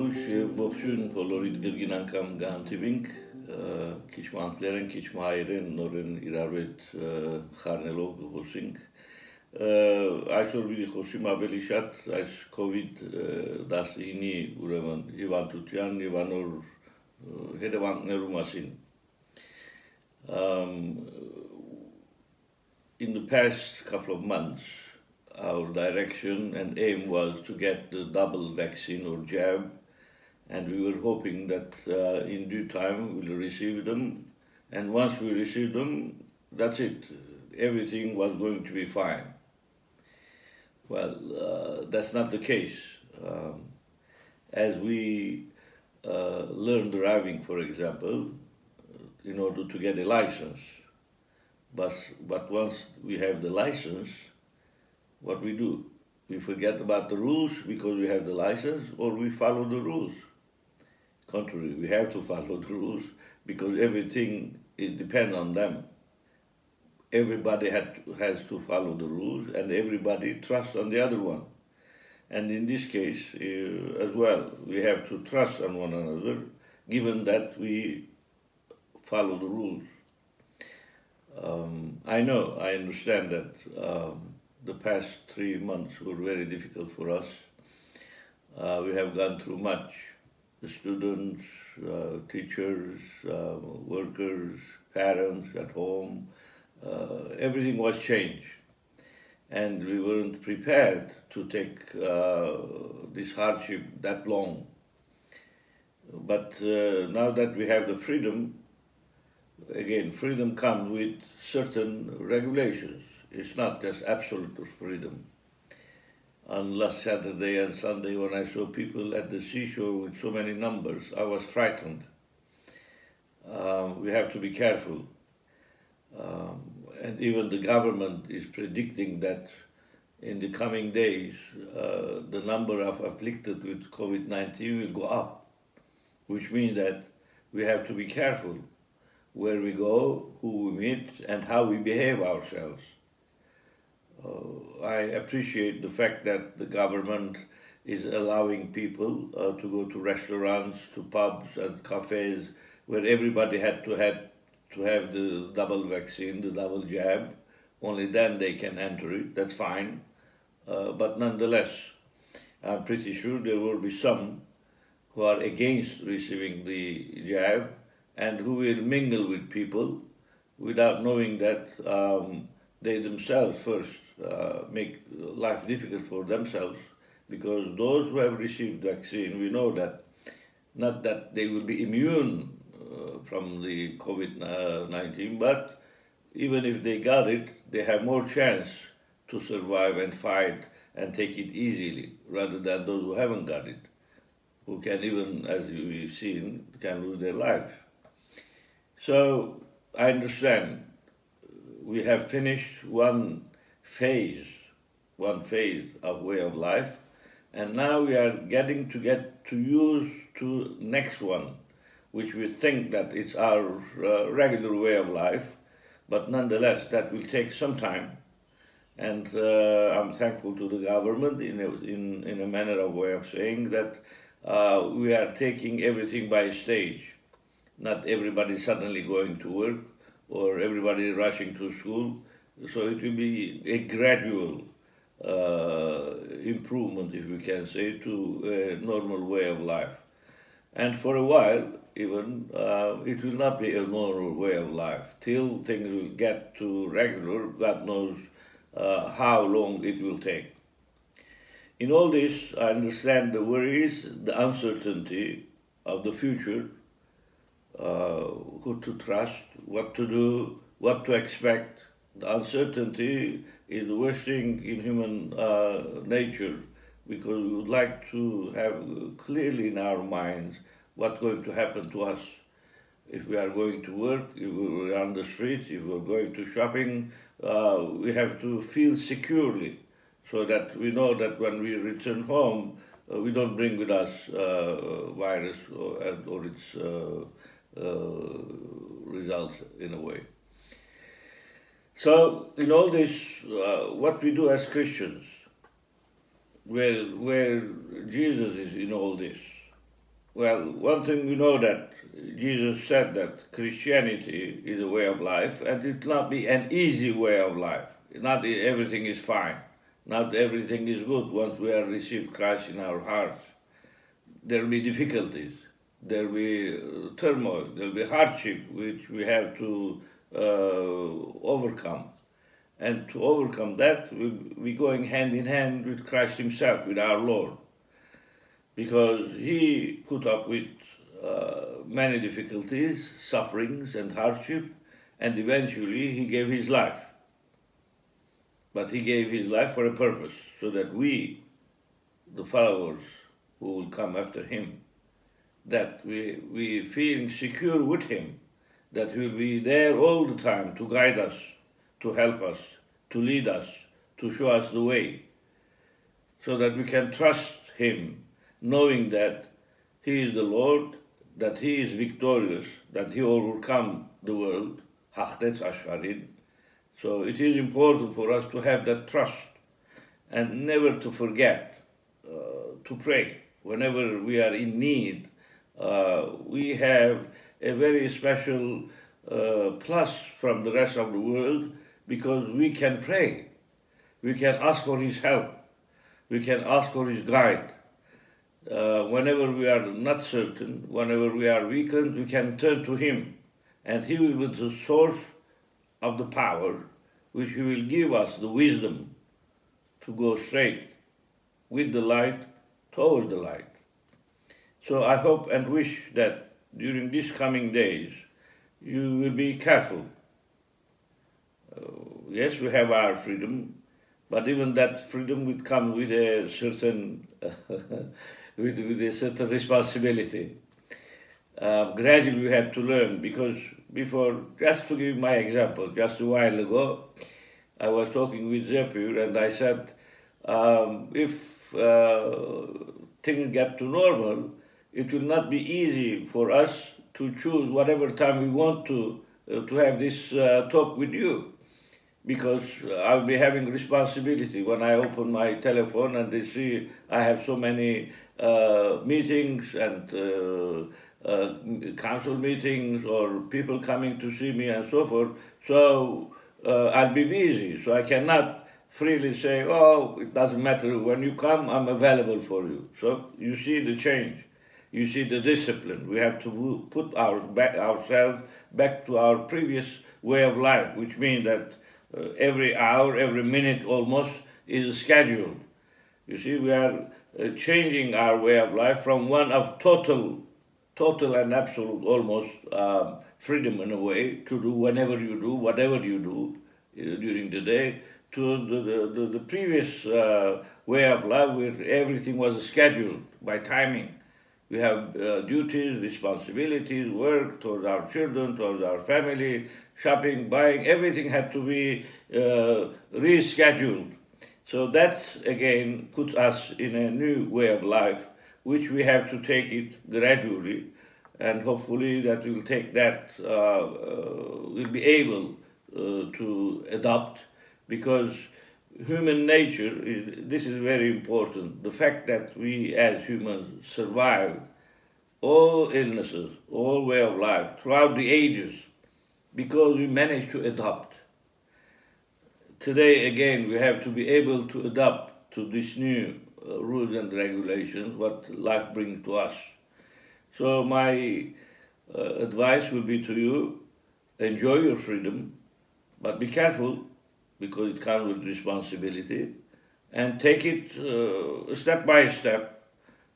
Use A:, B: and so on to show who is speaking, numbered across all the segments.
A: Լուշ եւ ողջույն բոլորիդ գրգին անգամ գանտիվինք քիչ մանկլերեն քիչ մայրեն նորեն իրար հետ խառնելով գոսինք այսօր մի խոսիմ ավելի շատ այս COVID-19-ի ուրեմն հիվանդության եւ անոր հետևանքներու մասին in the past couple of months our direction and aim was to get the double vaccine or jab, and we were hoping that uh, in due time we'll receive them. And once we receive them, that's it. Everything was going to be fine. Well, uh, that's not the case. Um, as we uh, learn driving, for example, in order to get a license, but, but once we have the license, what we do. We forget about the rules because we have the license, or we follow the rules. Contrary, we have to follow the rules because everything it depends on them. Everybody to, has to follow the rules, and everybody trusts on the other one. And in this case, uh, as well, we have to trust on one another, given that we follow the rules. Um, I know, I understand that um, the past three months were very difficult for us. Uh, we have gone through much. The students, uh, teachers, uh, workers, parents at home, uh, everything was changed. And we weren't prepared to take uh, this hardship that long. But uh, now that we have the freedom, again, freedom comes with certain regulations it's not just absolute freedom. On last Saturday and Sunday, when I saw people at the seashore with so many numbers, I was frightened. Um, we have to be careful. Um, and even the government is predicting that in the coming days, uh, the number of afflicted with COVID 19 will go up, which means that we have to be careful where we go, who we meet, and how we behave ourselves. Uh, I appreciate the fact that the government is allowing people uh, to go to restaurants, to pubs and cafes where everybody had to have to have the double vaccine, the double jab. Only then they can enter it. That's fine. Uh, but nonetheless, I'm pretty sure there will be some who are against receiving the jab and who will mingle with people without knowing that um, they themselves first uh, make life difficult for themselves because those who have received vaccine, we know that not that they will be immune uh, from the COVID-19, but even if they got it, they have more chance to survive and fight and take it easily rather than those who haven't got it, who can even, as we've seen, can lose their lives. So I understand we have finished one phase, one phase of way of life, and now we are getting to get to use to next one, which we think that it's our uh, regular way of life, but nonetheless that will take some time. And uh, I'm thankful to the government in a, in, in a manner of way of saying that uh, we are taking everything by stage. Not everybody suddenly going to work or everybody rushing to school so it will be a gradual uh, improvement, if we can say, to a normal way of life. And for a while, even, uh, it will not be a normal way of life. Till things will get to regular, God knows uh, how long it will take. In all this, I understand the worries, the uncertainty of the future, uh, who to trust, what to do, what to expect, the uncertainty is the worst thing in human uh, nature because we would like to have clearly in our minds what's going to happen to us if we are going to work, if we're on the streets, if we're going to shopping, uh, we have to feel securely so that we know that when we return home, uh, we don't bring with us uh, virus or, or its uh, uh, results in a way. So, in all this, uh, what we do as Christians, where, where Jesus is in all this, Well, one thing we know that Jesus said that Christianity is a way of life, and it will not be an easy way of life. Not everything is fine. Not everything is good once we have received Christ in our hearts. There will be difficulties. There will be uh, turmoil. There will be hardship, which we have to overcome. And to overcome that, we'll be going hand in hand with Christ Himself, with our Lord. Because He put up with uh, many difficulties, sufferings, and hardship, and eventually He gave His life. But He gave His life for a purpose, so that we, the followers who will come after Him, that we, we feeling secure with Him, that He will be there all the time to guide us to help us, to lead us, to show us the way, so that we can trust Him, knowing that He is the Lord, that He is victorious, that He overcome the world. So it is important for us to have that trust and never to forget uh, to pray. Whenever we are in need, uh, we have a very special uh, plus from the rest of the world because we can pray. We can ask for His help. We can ask for His guide. Uh, whenever we are not certain, whenever we are weakened, we can turn to Him. And He will be the source of the power, which He will give us the wisdom to go straight with the light towards the light. So I hope and wish that during these coming days you will be careful yes, we have our freedom, but even that freedom would come with a certain with, with a certain responsibility. Uh, gradually, we had to learn because before, just to give my example, just a while ago, I was talking with Zephyr and I said, um, if uh, things get to normal, it will not be easy for us to choose whatever time we want to uh, to have this uh, talk with you because I'll be having responsibility when I open my telephone and they see I have so many uh, meetings and uh, uh, council meetings or people coming to see me and so forth. So uh, I'll be busy. So I cannot freely say, oh, it doesn't matter. When you come, I'm available for you. So you see the change. You see the discipline. We have to put our back, ourselves back to our previous way of life, which means that uh, every hour, every minute almost is scheduled. You see, we are uh, changing our way of life from one of total, total and absolute almost um, freedom in a way to do whenever you do, whatever you do uh, during the day, to the, the, the previous uh, way of life where everything was scheduled by timing. We have uh, duties, responsibilities, work towards our children, towards our family, shopping, buying, everything had to be uh, rescheduled. So that again puts us in a new way of life, which we have to take it gradually, and hopefully that we'll take that, uh, uh, we'll be able uh, to adopt, because human nature, this is very important. The fact that we as humans survived all illnesses, all way of life throughout the ages, because we managed to adapt. Today, again, we have to be able to adapt to these new uh, rules and regulations, what life brings to us. So my uh, advice will be to you, enjoy your freedom, but be careful because it comes with responsibility, and take it uh, step by step.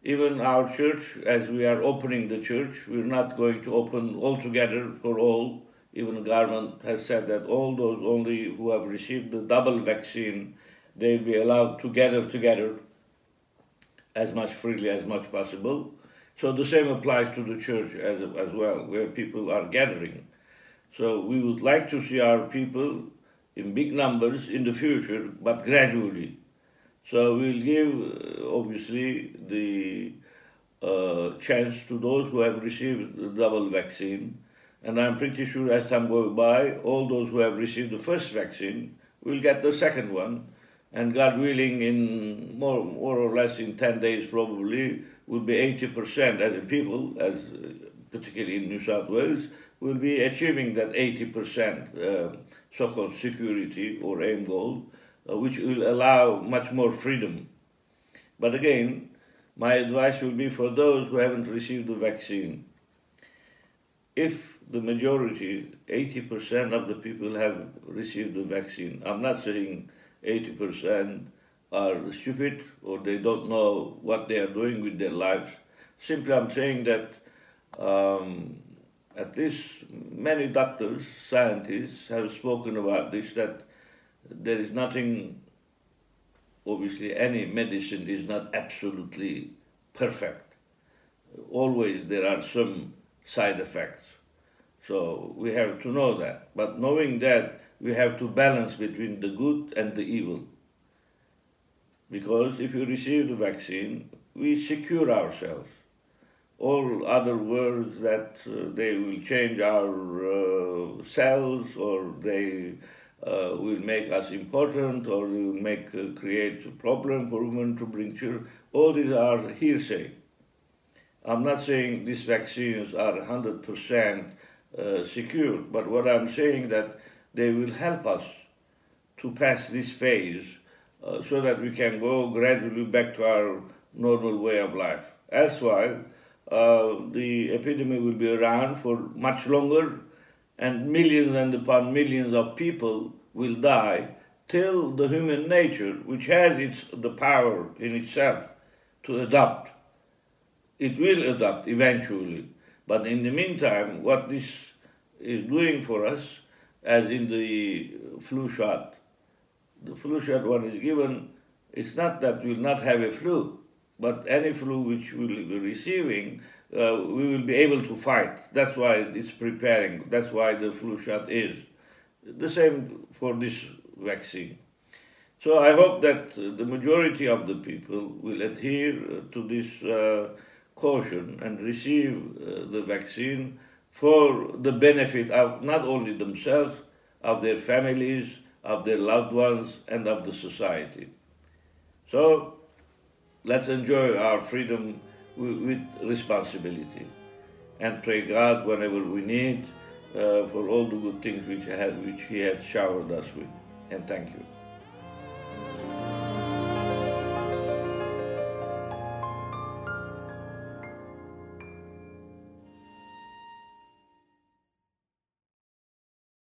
A: Even our church, as we are opening the church, we're not going to open altogether for all even the government has said that all those only who have received the double vaccine, they'll be allowed to gather together as much freely as much possible. So the same applies to the church as, as well, where people are gathering. So we would like to see our people in big numbers in the future, but gradually. So we'll give, uh, obviously, the uh, chance to those who have received the double vaccine and I'm pretty sure as time goes by, all those who have received the first vaccine will get the second one. And God willing, in more, more or less in 10 days probably, will be 80% as people, as uh, particularly in New South Wales, will be achieving that 80% uh, so-called security or aim goal, uh, which will allow much more freedom. But again, my advice will be for those who haven't received the vaccine. If the majority, 80% of the people have received the vaccine, I'm not saying 80% are stupid or they don't know what they are doing with their lives. Simply, I'm saying that um, at least many doctors, scientists have spoken about this, that there is nothing, obviously, any medicine is not absolutely perfect. Always there are some side effects. So we have to know that. But knowing that, we have to balance between the good and the evil. Because if you receive the vaccine, we secure ourselves. All other words that uh, they will change our uh, cells or they uh, will make us important or they will make uh, create a problem for women to bring children, all these are hearsay. I'm not saying these vaccines are 100% uh, secure, but what I'm saying that they will help us to pass this phase uh, so that we can go gradually back to our normal way of life. As while uh, the epidemic will be around for much longer and millions and upon millions of people will die till the human nature, which has its, the power in itself to adapt, it will adapt eventually. But in the meantime, what this is doing for us, as in the flu shot, the flu shot one is given, it's not that we'll not have a flu, but any flu which we'll be receiving, uh, we will be able to fight. That's why it's preparing. That's why the flu shot is. The same for this vaccine. So I hope that the majority of the people will adhere to this uh, caution and receive uh, the vaccine for the benefit of not only themselves, of their families, of their loved ones, and of the society. So let's enjoy our freedom with, responsibility and pray God whenever we need uh, for all the good things which, had, which He had showered us with. And thank you.